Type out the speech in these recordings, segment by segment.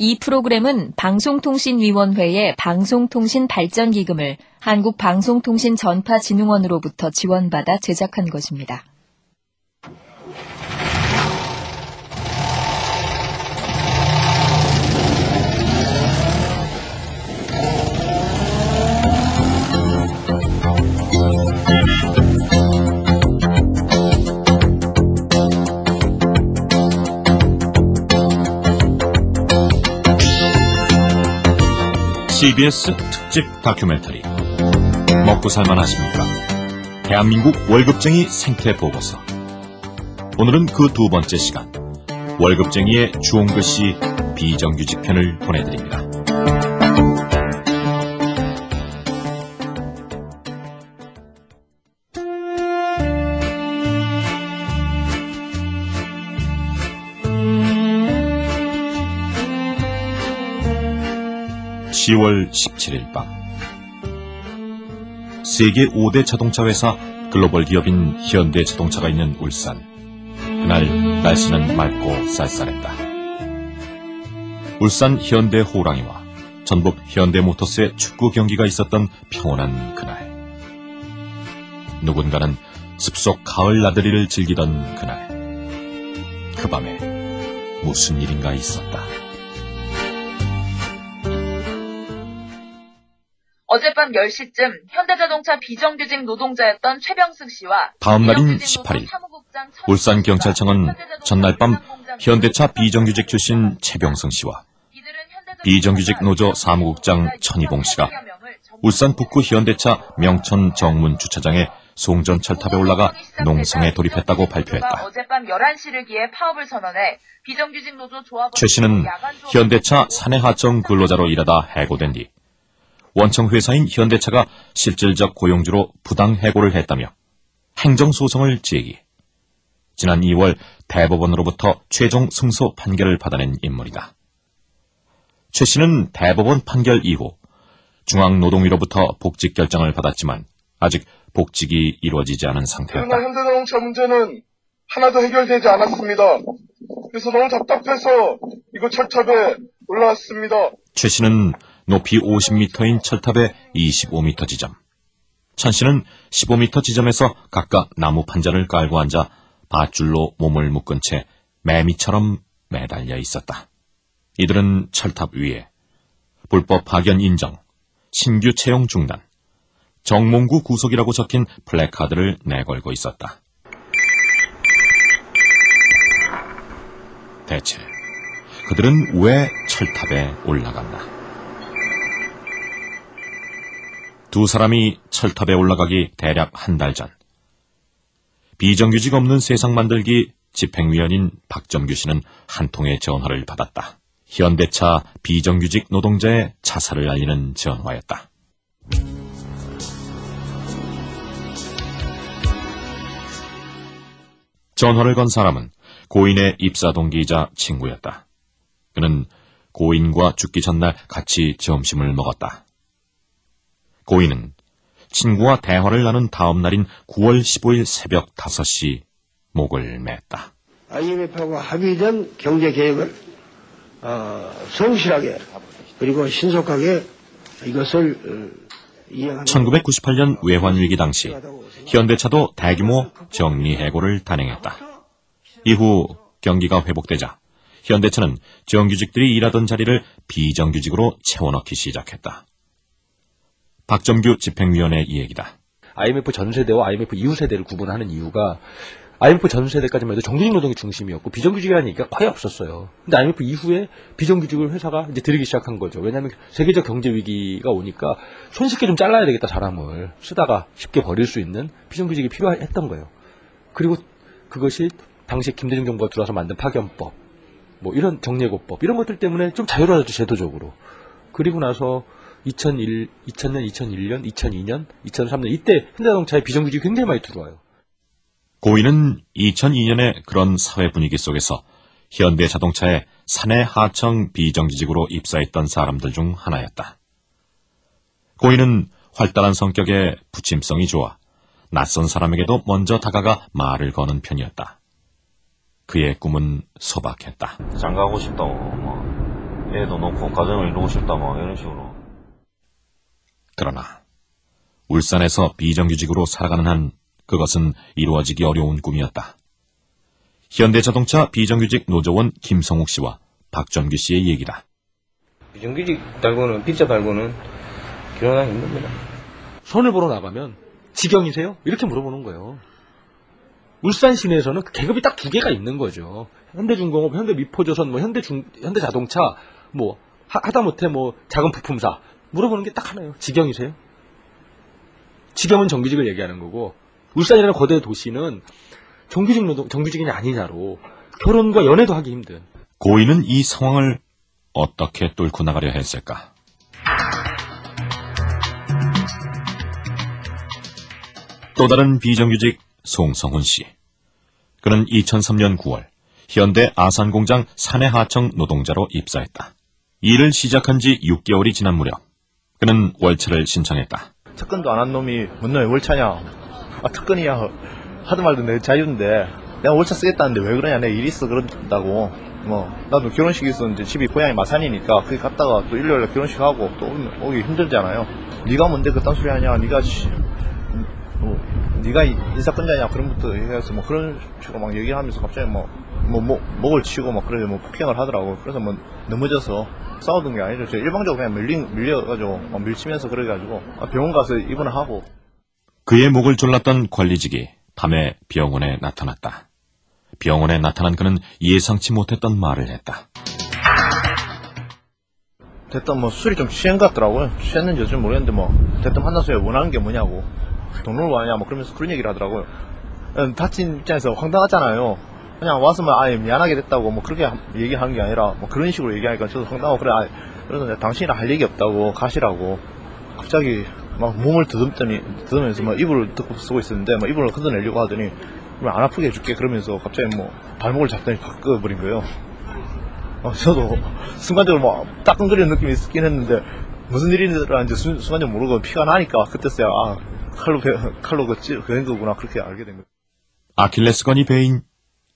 이 프로그램은 방송통신위원회의 방송통신발전기금을 한국방송통신전파진흥원으로부터 지원받아 제작한 것입니다. CBS 특집 다큐멘터리 먹고 살만 하십니까? 대한민국 월급쟁이 생태 보고서 오늘은 그 두 번째 시간 월급쟁이의 주홍글씨 비정규직 편을 보내드립니다. 10월 17일 밤 세계 5대 자동차 회사 글로벌 기업인 현대 자동차가 있는 울산 그날 날씨는 맑고 쌀쌀했다. 울산 현대 호랑이와 전북 현대모터스의 축구 경기가 있었던 평온한 그날 누군가는 습속 가을 나들이를 즐기던 그날 그 밤에 무슨 일인가 있었다. 어젯밤 10시쯤 현대자동차 비정규직 노동자였던 최병승 씨와 다음 날인 18일 울산경찰청은 전날 밤 현대차 비정규직 출신 최병승 씨와 비정규직 노조 사무국장 천희봉 씨가 울산 북구 현대차 명천 정문 주차장에 송전 철탑에 올라가 농성에 돌입했다고 발표했다. 어젯밤 11시를 기해 파업을 선언해 비정규직 노조 조합원 최 씨는 현대차 사내 하청 근로자로 일하다 해고된 뒤 원청 회사인 현대차가 실질적 고용주로 부당 해고를 했다며 행정소송을 제기. 지난 2월 대법원으로부터 최종 승소 판결을 받아낸 인물이다. 최 씨는 대법원 판결 이후 중앙노동위로부터 복직 결정을 받았지만 아직 복직이 이루어지지 않은 상태였다. 그러나 현대자동차 문제는 하나도 해결되지 않았습니다. 그래서 너무 답답해서 이거 철탑에 올라왔습니다. 최 씨는 높이 50m인 철탑의 25m 지점. 천 씨는 15m 지점에서 각각 나무 판자를 깔고 앉아 밧줄로 몸을 묶은 채 매미처럼 매달려 있었다. 이들은 철탑 위에 불법 파견 인정, 신규 채용 중단, 정몽구 구속이라고 적힌 플래카드를 내걸고 있었다. 대체 그들은 왜 철탑에 올라갔나? 두 사람이 철탑에 올라가기 대략 한 달 전. 비정규직 없는 세상 만들기 집행위원인 박정규 씨는 한 통의 전화를 받았다. 현대차 비정규직 노동자의 자살을 알리는 전화였다. 전화를 건 사람은 고인의 입사 동기이자 친구였다. 그는 고인과 죽기 전날 같이 점심을 먹었다. 고인은 친구와 대화를 나눈 다음 날인 9월 15일 새벽 5시 목을 맸다. IMF하고 합의된 경제 계획을 어, 성실하게 그리고 신속하게 이것을 어, 이행하는 1998년 외환위기 당시 현대차도 대규모 정리해고를 단행했다. 이후 경기가 회복되자 현대차는 정규직들이 일하던 자리를 비정규직으로 채워넣기 시작했다. 박정규 집행위원회 이야기다. IMF 전 세대와 IMF 이후 세대를 구분하는 이유가 IMF 전 세대까지만 해도 정규직 노동이 중심이었고 비정규직이라는 얘기가 거의 없었어요. 근데 IMF 이후에 비정규직을 회사가 이제 들이기 시작한 거죠. 왜냐하면 세계적 경제 위기가 오니까 손쉽게 좀 잘라야 되겠다 사람을 쓰다가 쉽게 버릴 수 있는 비정규직이 필요했던 거예요. 그리고 그것이 당시 김대중 정부가 들어와서 만든 파견법, 뭐 이런 정례고법 이런 것들 때문에 좀 자유로워졌죠 제도적으로. 그리고 나서 2001, 2000년, 2001년, 2002년, 2003년 이때 현대자동차에 비정규직이 굉장히 많이 들어와요. 고인은 2002년에 그런 사회 분위기 속에서 현대자동차에 사내 하청 비정규직으로 입사했던 사람들 중 하나였다. 고인은 활달한 성격에 부침성이 좋아 낯선 사람에게도 먼저 다가가 말을 거는 편이었다. 그의 꿈은 소박했다. 장가고 싶다고 뭐 애도 놓고 가정을 이루고 싶다 뭐 이런 식으로. 그러나 울산에서 비정규직으로 살아가는 한 그것은 이루어지기 어려운 꿈이었다. 현대자동차 비정규직 노조원 김성욱 씨와 박정규 씨의 얘기다. 비정규직 달고는 빚자 달고는 결혼하기 힘듭니다. 손을 보러 나가면 지경이세요? 이렇게 물어보는 거예요. 울산 시내에서는 그 계급이 딱 두 개가 있는 거죠. 현대중공업, 현대미포조선, 뭐 현대중, 현대자동차, 뭐 하, 다못해 뭐 작은 부품사 물어보는 게 딱 하나예요. 지경이세요? 지경은 정규직을 얘기하는 거고 울산이라는 거대 도시는 정규직 노동, 정규직이냐 아니냐로 결혼과 연애도 하기 힘든 고인은 이 상황을 어떻게 뚫고 나가려 했을까? 또 다른 비정규직 송성훈 씨. 그는 2003년 9월 현대 아산공장 사내 하청 노동자로 입사했다. 일을 시작한 지 6개월이 지난 무렵 그는 월차를 신청했다. 특근도 안 한 놈이 뭔 놈이 월차냐? 아 특근이야. 하도 말도 내 자유인데 내가 월차 쓰겠다는데 왜 그러냐? 내일 있어 그런다고. 뭐 나도 결혼식이 있었는데 집이 고향이 마산이니까 거기 갔다가 또 일요일에 결혼식 하고 또 오기 힘들잖아요. 네가 뭔데 그딴 소리 하냐? 네가 뭐, 네가 이- 인사권자냐? 그런 것부터 해서 뭐 그런 식으로 막 얘기하면서 갑자기 뭐, 뭐, 뭐 목을 치고 막 그래 뭐 폭행을 하더라고. 그래서 뭐 넘어져서 싸우던 게 아니죠. 제가 일방적으로 그냥 밀린, 밀려가지고 막 밀치면서 그래가지고 아, 병원 가서 입원을 하고 그의 목을 졸랐던 관리직이 밤에 병원에 나타났다. 병원에 나타난 그는 예상치 못했던 말을 했다. 됐든 뭐 술이 좀 취한 것 같더라고요. 취했는지 어쩔 모르겠는데 뭐 됐든 만나서 원하는 게 뭐냐고 돈을 원하냐 뭐 그러면서 그런 얘기를 하더라고요. 음, 다친 입장에서 황당하잖아요. 그냥 왔으면 아예 미안하게 됐다고 뭐 그렇게 얘기하는 게 아니라 뭐 그런 식으로 얘기하니까 저도 황당하고 그래 아, 그래서 당신이랑 할 얘기 없다고 가시라고 갑자기 막 몸을 더듬더니 더듬면서 막 이불을 덮고 쓰고 있었는데 막 이불을 걷어내려고 하더니 그럼 안 아프게 해줄게 그러면서 갑자기 뭐 발목을 잡더니 팍 끄어버린 거예요. 어, 저도 순간적으로 막 따끔거리는 느낌이 있긴 했는데 무슨 일이라는지 순, 순간적으로 모르고 피가 나니까 그때서야 아 칼로 배, 칼로 그 찌, 그런 거구나 그렇게 알게 된 거예요. 아킬레스건이 베인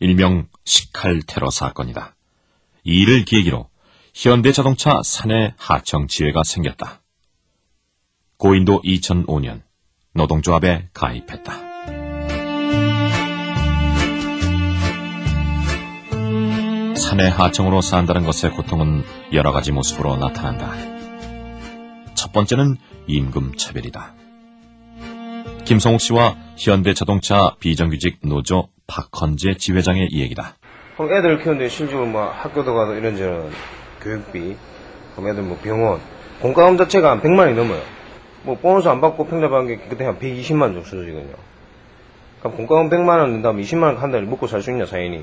일명 식칼 테러 사건이다. 이 일을 계기로 현대자동차 사내 하청 지회가 생겼다. 고인도 2005년 노동조합에 가입했다. 사내 하청으로 산다는 것의 고통은 여러 가지 모습으로 나타난다. 첫 번째는 임금 차별이다. 김성욱 씨와 현대자동차 비정규직 노조 박헌재 지회장의 얘기다. 그럼 애들 키우는데 심지어 뭐 학교도 가도 이런저런 교육비, 그럼 애들 뭐 병원, 공과금 자체가 한 100만 원이 넘어요. 뭐 보너스 안 받고 평균받은 게 그때 한 120만 원 정도 쓰거든요. 그럼 공과금 100만 원 낸다면 20만 원 한 달에 먹고 살 수 있냐 사연이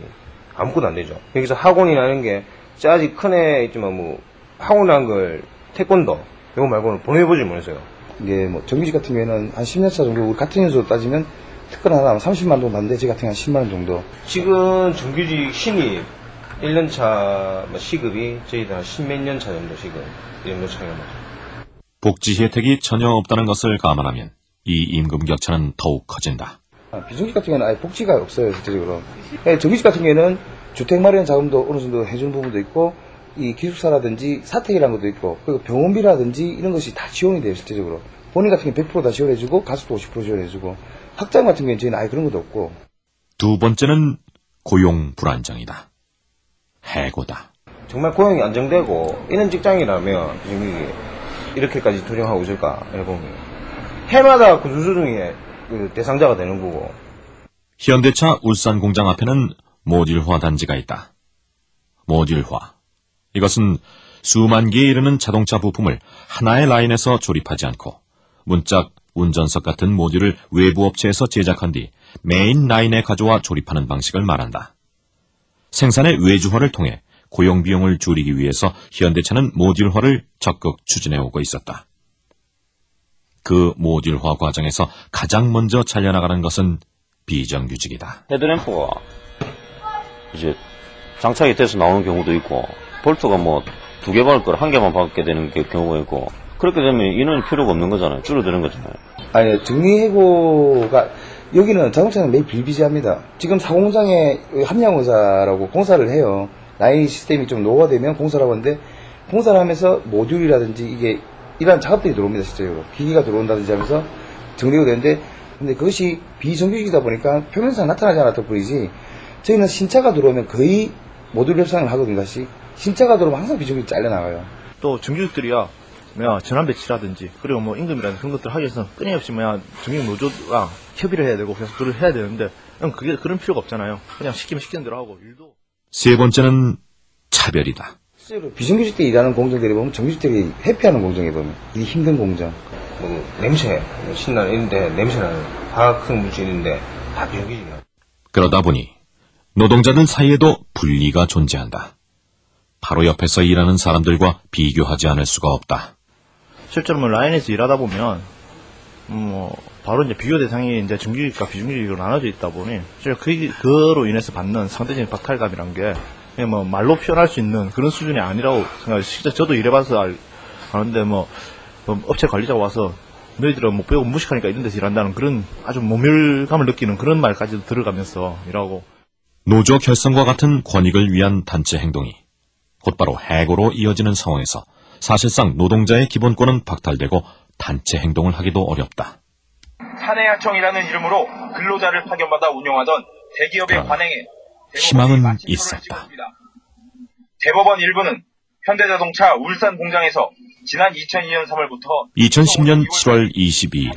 아무것도 안 되죠. 여기서 학원이라는 게 짜지 큰 애 있지만 뭐 학원이라는 걸 태권도 이거 말고는 보내보질 못했어요. 이게 뭐 정규직 같은 경우에는 한 10년 차 정도 우리 같은 연수로 따지면 특권 하나 하면 30만 원 정도 받는데 제 같은 경우는 10만 원 정도. 지금 정규직 신입 1년차 뭐 시급이 저희들 한 10몇 년 차 정도 시급 이 정도 차이가 나죠. 복지 혜택이 전혀 없다는 것을 감안하면 이 임금 격차는 더욱 커진다. 아, 비정규직 같은 경우는 아예 복지가 없어요, 실제적으로. 예, 정규직 같은 경우에는 주택 마련 자금도 어느 정도 해주는 부분도 있고, 이 기숙사라든지 사택이라는 것도 있고, 그리고 병원비라든지 이런 것이 다 지원이 돼요, 실제적으로. 본인 같은 경우는 100%다 지원해주고, 가수도 50% 지원해주고, 학장 같은 경우는 저희는 아예 그런 것도 없고, 두 번째는 고용 불안정이다. 해고다. 정말 고용이 안정되고 이런 직장이라면 비정규직이 이렇게까지 투쟁하고 있을까 해보면 해마다 그 수수 중에 그 대상자가 되는 거고 현대차 울산 공장 앞에는 모듈화 단지가 있다. 모듈화. 이것은 수만 개에 이르는 자동차 부품을 하나의 라인에서 조립하지 않고 문짝 운전석 같은 모듈을 외부 업체에서 제작한 뒤 메인 라인에 가져와 조립하는 방식을 말한다. 생산의 외주화를 통해 고용 비용을 줄이기 위해서 현대차는 모듈화를 적극 추진해 오고 있었다. 그 모듈화 과정에서 가장 먼저 잘려나가는 것은 비정규직이다. 헤드램프가 이제 장착이 돼서 나오는 경우도 있고 볼트가 뭐 두 개 박을 걸 한 개만 박게 되는 게 경우가 있고 그렇게 되면 인원이 필요가 없는 거잖아요. 줄어드는 거잖아요. 아니, 정리해고가, 여기는 자동차는 매일 비비지합니다. 지금 사공장에 합량공사라고 공사를 해요. 라인 시스템이 좀 노후화되면 공사라고 하는데, 공사를 하면서 모듈이라든지 이게 이러한 작업들이 들어옵니다, 실제로. 기기가 들어온다든지 하면서 정리가 되는데, 근데 그것이 비정규직이다 보니까 표면상 나타나지 않았을 뿐이지, 저희는 신차가 들어오면 거의 모듈 협상을 하거든요, 다시. 신차가 들어오면 항상 비정규직 잘려나가요. 또 정규직들이야 뭐야 전환 배치라든지 그리고 뭐 임금이라든지 그런 것들 하기 위해서 끊임없이 뭐야 정규직 노조랑 협의를 해야 되고 그래서 그걸 해야 되는데 그냥 그게 그런 필요가 없잖아요. 그냥 시키면 시키는 대로 하고 일도 세 번째는 차별이다. 실제로 비정규직들이 일하는 공정들이 보면 정규직들이 회피하는 공정이 보면 이 힘든 공정. 뭐 냄새, 신나 이런데 냄새나는 화학성 물질인데 다 비정규직이야. 그러다 보니 노동자들 사이에도 분리가 존재한다. 바로 옆에서 일하는 사람들과 비교하지 않을 수가 없다. 실제로 뭐 라인에서 일하다 보면 음, 뭐 바로 이제 비교 대상이 이제 정규직과 비정규직으로 나눠져 있다 보니 그 그로 인해서 받는 상대적인 박탈감이란 게 그냥 뭐 말로 표현할 수 있는 그런 수준이 아니라고 생각해요. 실제 저도 일해봐서 알, 아는데 뭐, 뭐 업체 관리자가 와서 너희들은 못 배우고 무식하니까 이런 데서 일한다는 그런 아주 모멸감을 느끼는 그런 말까지도 들어가면서 일하고 노조 결성과 같은 권익을 위한 단체 행동이 곧바로 해고로 이어지는 상황에서 사실상 노동자의 기본권은 박탈되고 단체 행동을 하기도 어렵다. 사내하청이라는 이름으로 근로자를 파견받아 운영하던 대기업의 관행에 희망은 있었다. 대법원 일부는 현대자동차 울산 공장에서 지난 2002년 3월부터 2010년 7월 22일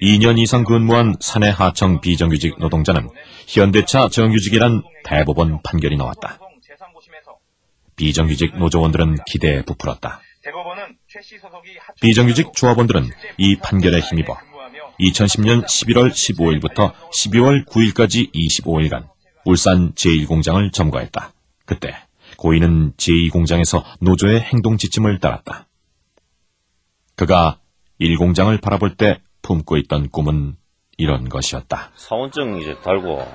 2년 이상 근무한 사내 하청 비정규직 노동자는 현대차 정규직이란 대법원 판결이 나왔다. 비정규직 노조원들은 기대에 부풀었다. 비정규직 조합원들은 이 판결에 힘입어 2010년 11월 15일부터 12월 9일까지 25일간 울산 제1공장을 점거했다. 그때 고인은 제2공장에서 노조의 행동 지침을 따랐다. 그가 1공장을 바라볼 때 품고 있던 꿈은 이런 것이었다. 사원증 이제 달고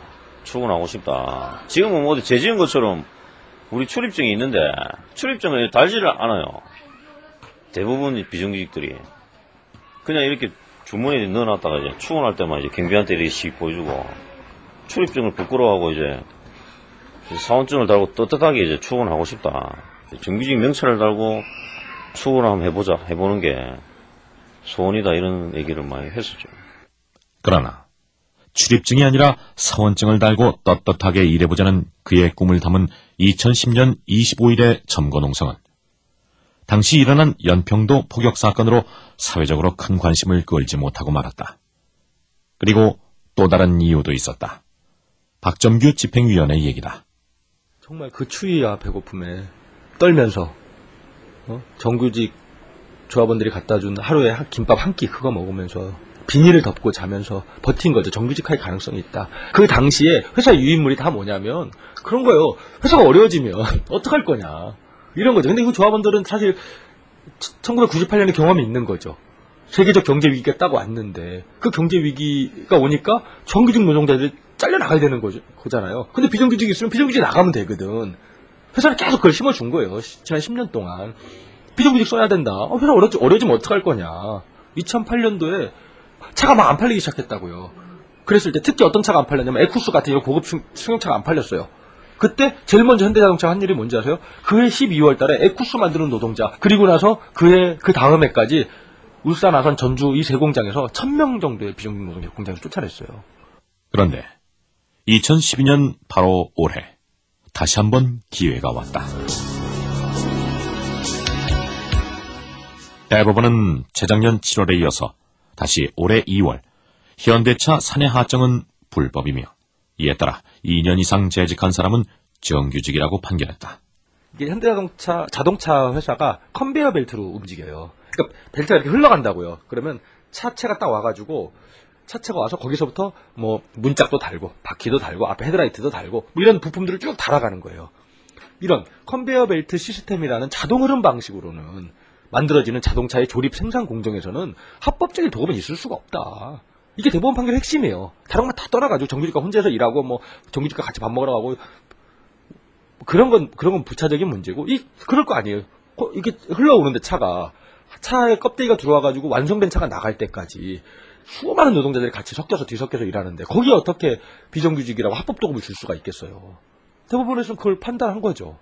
출근하고 싶다. 지금은 뭐 어디 재지은 것처럼 우리 출입증이 있는데 출입증을 달지를 않아요. 대부분 비정규직들이 그냥 이렇게 주머니에 넣어놨다가 이제 출근할 때만 이제 경비한테 이렇게 씩 보여주고 출입증을 부끄러워하고 이제 사원증을 달고 떳떳하게 이제 출근하고 싶다. 정규직 명찰을 달고 출근을 한번 해보자 해보는 게 소원이다 이런 얘기를 많이 했었죠. 그러나 출입증이 아니라 사원증을 달고 떳떳하게 일해보자는 그의 꿈을 담은 2010년 25일의 점거농성은 당시 일어난 연평도 포격 사건으로 사회적으로 큰 관심을 끌지 못하고 말았다. 그리고 또 다른 이유도 있었다. 박점규 집행위원의 얘기다. 정말 그 추위와 배고픔에 떨면서 어? 정규직 조합원들이 갖다 준 하루에 한- 김밥 한 끼 그거 먹으면서 비닐을 덮고 자면서 버틴 거죠. 정규직할 가능성이 있다. 그 당시에 회사 유인물이 다 뭐냐면 그런 거예요. 회사가 어려워지면 어떡할 거냐. 이런 거죠. 근데 그 조합원들은 사실 1998년에 경험이 있는 거죠. 세계적 경제 위기가 딱 왔는데 그 경제 위기가 오니까 정규직 노동자들이 잘려 나가야 되는 거죠, 거잖아요. 근데 비정규직이 있으면 비정규직 나가면 되거든. 회사는 계속 그걸 심어준 거예요. 시- 지난 10년 동안. 비정규직 써야 된다. 어, 회사 어려, 어려지면 어떡할 거냐. 2008년도에 차가 막 안 팔리기 시작했다고요. 그랬을 때 특히 어떤 차가 안 팔렸냐면 에쿠스 같은 이런 고급 승- 승용차가 안 팔렸어요. 그때 제일 먼저 현대자동차가 한 일이 뭔지 아세요? 그해 12월 달에 에쿠스 만드는 노동자 그리고 나서 그해 그 다음 해까지 울산, 아산, 전주 이 세 공장에서 1000명 정도의 비정규직 노동자 공장에서 쫓아냈어요. 그런데 2012년 바로 올해 다시 한번 기회가 왔다. 대법원은 재작년 7월에 이어서 다시 올해 2월 현대차 사내 하청은 불법이며 이에 따라 2년 이상 재직한 사람은 정규직이라고 판결했다. 이게 현대자동차 자동차 회사가 컨베이어 벨트로 움직여요. 그러니까 벨트가 이렇게 흘러간다고요. 그러면 차체가 딱 와가지고 차체가 와서 거기서부터 뭐 문짝도 달고 바퀴도 달고 앞에 헤드라이트도 달고 뭐 이런 부품들을 쭉 달아가는 거예요. 이런 컨베이어 벨트 시스템이라는 자동 흐름 방식으로는 만들어지는 자동차의 조립 생산 공정에서는 합법적인 도움은 있을 수가 없다. 이게 대법원 판결의 핵심이에요. 다른 건 다 떠나가지고 정규직과 혼자서 일하고 뭐 정규직과 같이 밥 먹으러 가고 그런 건 그런 건 부차적인 문제고 이 그럴 거 아니에요. 거- 이게 흘러오는데 차가 차에 껍데기가 들어와가지고 완성된 차가 나갈 때까지 수많은 노동자들이 같이 섞여서 뒤섞여서 일하는데 거기에 어떻게 비정규직이라고 합법 도움을 줄 수가 있겠어요. 대법원에서는 그걸 판단한 거죠.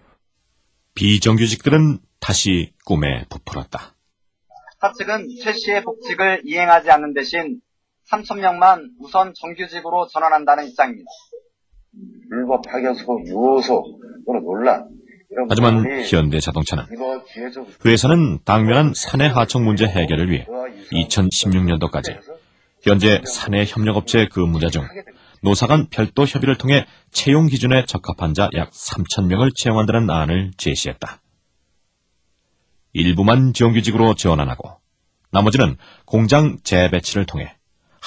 비정규직들은 다시 꿈에 부풀었다. 사측은 최 씨의 복직을 이행하지 않는 대신 3천명만 우선 정규직으로 전환한다는 입장입니다. 불법 파견소, 유호소, 또는 논란. 하지만 현대 자동차는 이거 기회적 회사는 당면한 사내 하청 문제 해결을 위해 2016년도까지 현재 사내 협력업체 근무자 중 노사 간 별도 협의를 통해 채용 기준에 적합한 자 약 3,000명을 채용한다는 안을 제시했다. 일부만 정규직으로 전환하고 나머지는 공장 재배치를 통해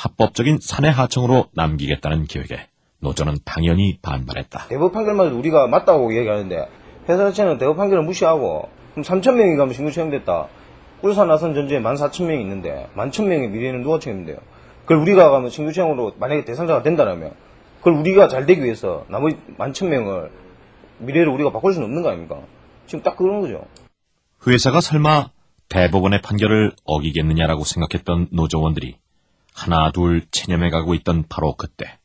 합법적인 사내 하청으로 남기겠다는 계획에 노조는 당연히 반발했다. 대법 판결만 우리가 맞다고 얘기하는데 회사 자체는 대법 판결을 무시하고 그럼 3천 명이 가면 신고 채용됐다. 울산 나선 전주에 14,000명이 있는데 11,000명의 미래는 누가 책임돼요? 그걸 우리가 가면 신고 채용으로 만약에 대상자가 된다면 그걸 우리가 잘 되기 위해서 나머지 11,000명을 미래를 우리가 바꿀 수는 없는 거 아닙니까? 지금 딱 그런 거죠. 회사가 설마 대법원의 판결을 어기겠느냐라고 생각했던 노조원들이 하나 둘 체념해 가고 있던 바로 그때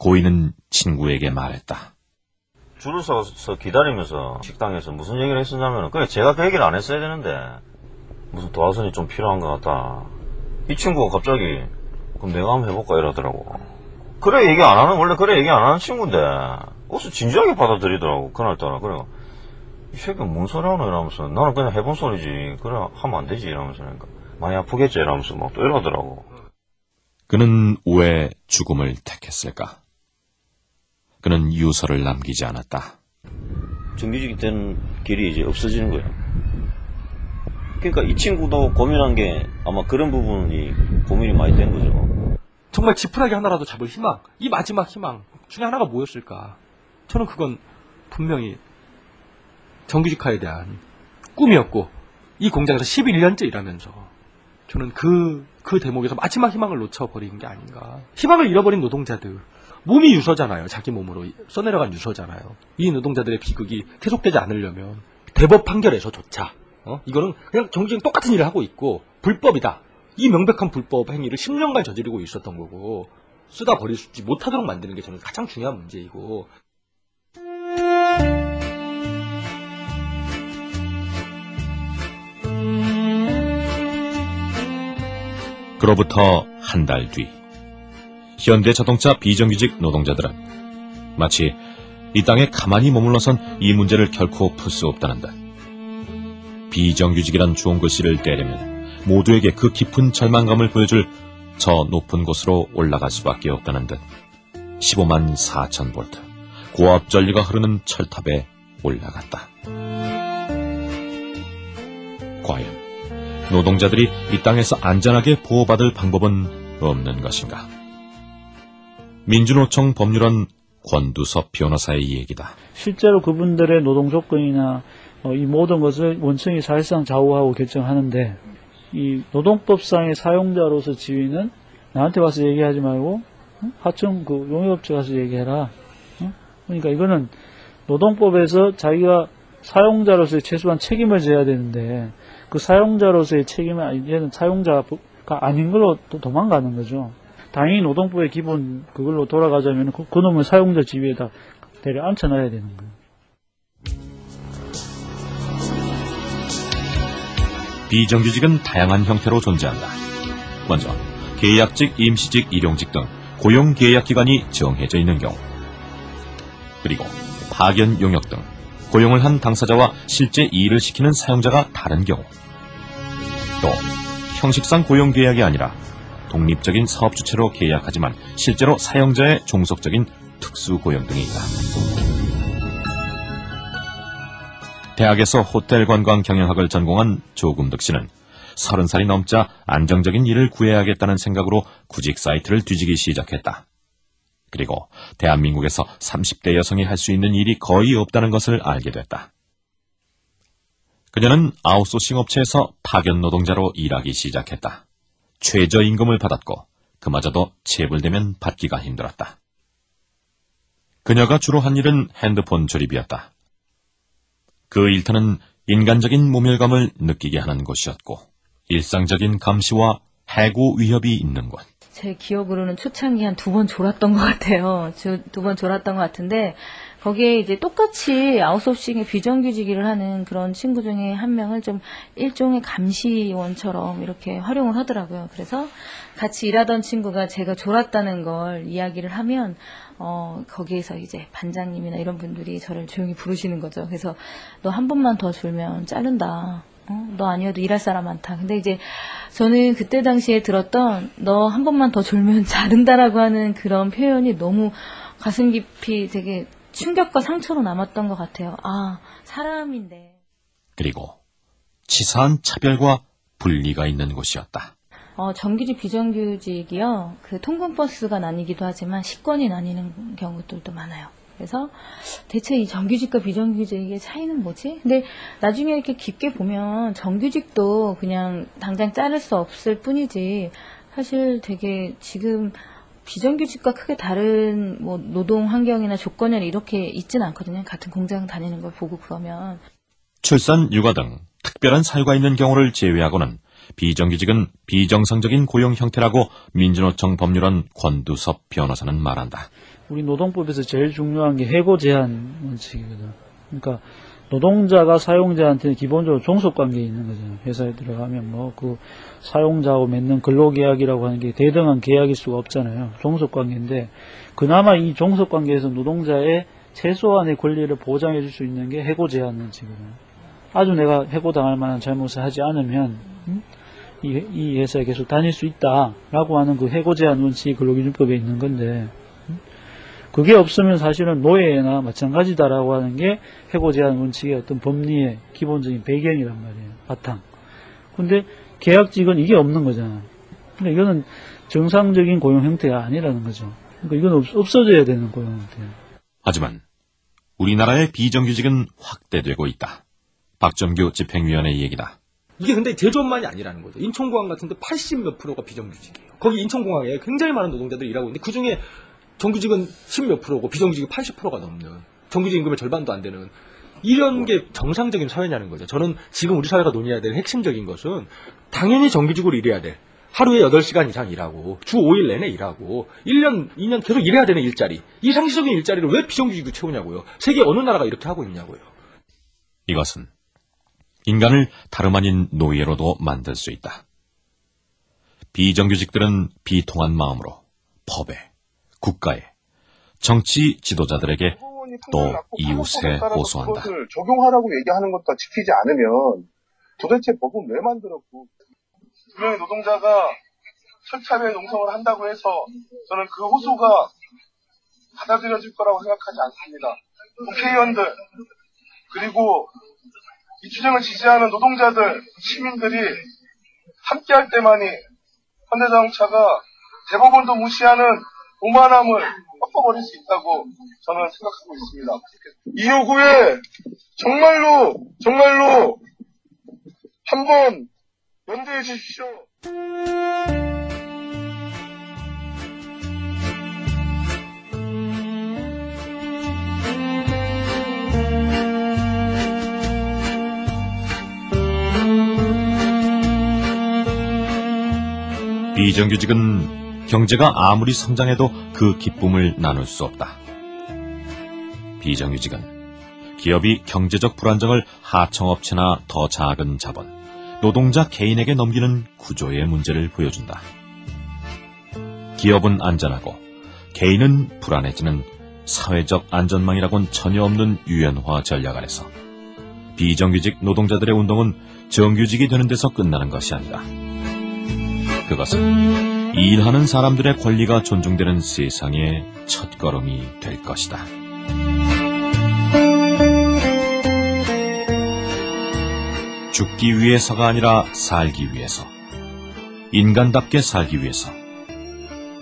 고인은 친구에게 말했다. 줄을 서서 기다리면서 식당에서 무슨 얘기를 했었냐면 그래 제가 그 얘기를 안 했어야 되는데 무슨 도화선이 좀 필요한 것 같다. 이 친구가 갑자기 그럼 내가 한번 해볼까 이러더라고. 그래 얘기 안 하는 원래 그래 얘기 안 하는 친구인데 어서 진지하게 받아들이더라고 그날따라 그래 이 새끼는 뭔 소리 하노 이러면서 나는 그냥 해본 소리지 그래 하면 안 되지 이러면서 그러니까 많이 아프겠지 이러면서 막 또 이러더라고. 그는 왜 죽음을 택했을까? 그는 유서를 남기지 않았다. 정규직이 되는 길이 이제 없어지는 거예요. 그러니까 이 친구도 고민한 게 아마 그런 부분이 고민이 많이 된 거죠. 정말 지푸라기 하나라도 잡을 희망, 이 마지막 희망 중에 하나가 뭐였을까? 저는 그건 분명히 정규직화에 대한 꿈이었고 이 공장에서 11년째 일하면서 저는 그, 그 대목에서 마지막 희망을 놓쳐버린 게 아닌가. 희망을 잃어버린 노동자들. 몸이 유서잖아요. 자기 몸으로 써내려간 유서잖아요. 이 노동자들의 비극이 계속되지 않으려면 대법 판결에서조차 어? 이거는 그냥 정규직 똑같은 일을 하고 있고 불법이다. 이 명백한 불법 행위를 10년간 저지르고 있었던 거고 쓰다 수 못하도록 만드는 게 저는 가장 중요한 문제이고 그로부터 한 달 뒤, 현대자동차 비정규직 노동자들은 마치 이 땅에 가만히 머물러선 이 문제를 결코 풀 수 없다는 듯 비정규직이란 좋은 글씨를 떼려면 모두에게 그 깊은 절망감을 보여줄 저 높은 곳으로 올라갈 수밖에 없다는 듯 15만 4천 볼트 고압 전류가 흐르는 철탑에 올라갔다. 과연 노동자들이 이 땅에서 안전하게 보호받을 방법은 없는 것인가? 민주노총 법률원 권두섭 변호사의 얘기다. 실제로 그분들의 노동 조건이나 어, 이 모든 것을 원청이 사실상 좌우하고 결정하는데 이 노동법상의 사용자로서 지위는 나한테 와서 얘기하지 말고 어? 하청 그 용역업체 가서 얘기해라. 어? 그러니까 이거는 노동법에서 자기가 사용자로서의 최소한 책임을 져야 되는데 그 사용자로서의 책임은 이제는 사용자가 아닌 걸로 또 도망가는 거죠. 당연히 노동법의 기본 그걸로 돌아가자면 그, 그 놈을 사용자 지위에다 대려 앉혀놔야 되는 거예요. 비정규직은 다양한 형태로 존재한다. 먼저 계약직, 임시직, 일용직 등 고용 계약 기간이 정해져 있는 경우, 그리고 파견 용역 등 고용을 한 당사자와 실제 일을 시키는 사용자가 다른 경우, 또 형식상 고용 계약이 아니라 독립적인 사업 주체로 계약하지만 실제로 사용자의 종속적인 특수 고용 등이 있다. 대학에서 호텔 관광 경영학을 전공한 조금득 씨는 30살이 넘자 안정적인 일을 구해야겠다는 생각으로 구직 사이트를 뒤지기 시작했다. 그리고 대한민국에서 30대 여성이 할 수 있는 일이 거의 없다는 것을 알게 됐다. 그녀는 아웃소싱 업체에서 파견 노동자로 일하기 시작했다. 최저임금을 받았고 그마저도 체불되면 받기가 힘들었다. 그녀가 주로 한 일은 핸드폰 조립이었다. 그 일터는 인간적인 모멸감을 느끼게 하는 곳이었고 일상적인 감시와 해고 위협이 있는 곳. 제 기억으로는 초창기 한 두 번 졸았던 것 같아요. 두 번 졸았던 것 같은데 거기에 이제 똑같이 아웃소싱에 비정규직을 하는 그런 친구 중에 한 명을 좀 일종의 감시원처럼 이렇게 활용을 하더라고요. 그래서 같이 일하던 친구가 제가 졸았다는 걸 이야기를 하면 어 거기에서 이제 반장님이나 이런 분들이 저를 조용히 부르시는 거죠. 그래서 너 한 번만 더 졸면 자른다. 어? 너 아니어도 일할 사람 많다. 근데 이제 저는 그때 당시에 들었던 너 한 번만 더 졸면 자른다라고 하는 그런 표현이 너무 가슴 깊이 되게 충격과 상처로 남았던 것 같아요. 아, 사람인데. 그리고 치사한 차별과 분리가 있는 곳이었다. 어, 정규직, 비정규직이요. 그 통근버스가 나뉘기도 하지만 식권이 나뉘는 경우들도 많아요. 그래서 대체 이 정규직과 비정규직의 차이는 뭐지? 근데 나중에 이렇게 깊게 보면 정규직도 그냥 당장 자를 수 없을 뿐이지 사실 되게 지금 비정규직과 크게 다른 뭐 노동 환경이나 조건이 이렇게 있지는 않거든요. 같은 공장 다니는 걸 보고 그러면 출산, 육아 등 특별한 사유가 있는 경우를 제외하고는 비정규직은 비정상적인 고용 형태라고 민주노총 법률원 권두섭 변호사는 말한다. 우리 노동법에서 제일 중요한 게 해고 제한 원칙이거든. 그러니까 노동자가 사용자한테는 기본적으로 종속 관계에 있는 거잖아요. 회사에 들어가면 뭐 그 사용자하고 맺는 근로계약이라고 하는 게 대등한 계약일 수가 없잖아요. 종속 관계인데 그나마 이 종속 관계에서 노동자의 최소한의 권리를 보장해 줄 수 있는 게 해고 제한 원칙이거든요. 아주 내가 해고 당할 만한 잘못을 하지 않으면 음? 이, 이 회사에 계속 다닐 수 있다라고 하는 그 해고 제한 원칙이 근로기준법에 있는 건데 음? 그게 없으면 사실은 노예나 마찬가지다라고 하는 게 해고 제한 원칙의 어떤 법리의 기본적인 배경이란 말이에요. 바탕. 근데 계약직은 이게 없는 거잖아. 그러니까 이거는 정상적인 고용 형태가 아니라는 거죠. 그러니까 이건 없, 없어져야 되는 고용 형태예요. 하지만 우리나라의 비정규직은 확대되고 있다. 박점규 집행위원의 얘기다. 이게 근데 제조업만이 아니라는 거죠. 인천공항 같은데 80 몇 프로가 비정규직이에요. 거기 인천공항에 굉장히 많은 노동자들이 일하고 있는데 그 중에 정규직은 10몇 프로고 비정규직이 80%가 넘는 정규직 임금의 절반도 안 되는 이런 게 정상적인 사회냐는 거죠. 저는 지금 우리 사회가 논의해야 될 핵심적인 것은 당연히 정규직으로 일해야 돼. 하루에 8시간 이상 일하고 주 5일 내내 일하고 1년, 2년 계속 일해야 되는 일자리. 이 상시적인 일자리를 왜 비정규직으로 채우냐고요. 세계 어느 나라가 이렇게 하고 있냐고요. 이것은 인간을 다름 아닌 노예로도 만들 수 있다. 비정규직들은 비통한 마음으로 법에, 국가에, 정치 지도자들에게 또 이웃에 호소한다. 적용하라고 얘기하는 것도 지키지 않으면 도대체 법은 왜 만들었고 두 명의 노동자가 철탑에 농성을 한다고 해서 저는 그 호소가 받아들여질 거라고 생각하지 않습니다. 국회의원들 그리고 이 투쟁을 지지하는 노동자들, 시민들이 함께할 때만이 현대자동차가 대법원도 무시하는 오만함을 꺾어버릴 수 있다고 저는 생각하고 있습니다. 이 요구에 정말로 정말로 한번 연대해 주십시오. 비정규직은 경제가 아무리 성장해도 그 기쁨을 나눌 수 없다. 비정규직은 기업이 경제적 불안정을 하청업체나 더 작은 자본, 노동자 개인에게 넘기는 구조의 문제를 보여준다. 기업은 안전하고 개인은 불안해지는 사회적 안전망이라곤 전혀 없는 유연화 전략 아래서 비정규직 노동자들의 운동은 정규직이 되는 데서 끝나는 것이 아니다. 그것은 일하는 사람들의 권리가 존중되는 세상의 첫걸음이 될 것이다. 죽기 위해서가 아니라 살기 위해서, 인간답게 살기 위해서,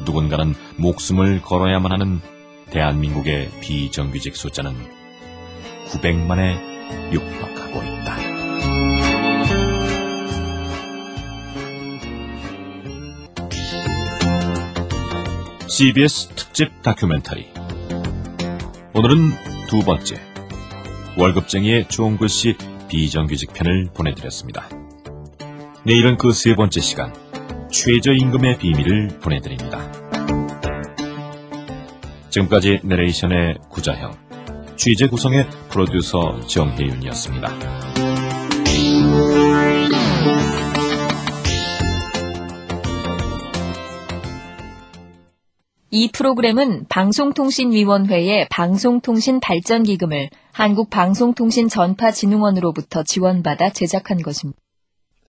누군가는 목숨을 걸어야만 하는 대한민국의 비정규직 숫자는 900만에 육박하고 있다. CBS 특집 다큐멘터리. 오늘은 두 번째, 월급쟁이의 좋은 글 씨 비정규직 편을 보내드렸습니다. 내일은 그 세 번째 시간, 최저임금의 비밀을 보내드립니다. 지금까지 내레이션의 구자형, 취재 구성의 프로듀서 정혜윤이었습니다. 이 프로그램은 방송통신위원회의 방송통신 발전기금을 한국방송통신전파진흥원으로부터 지원받아 제작한 것입니다.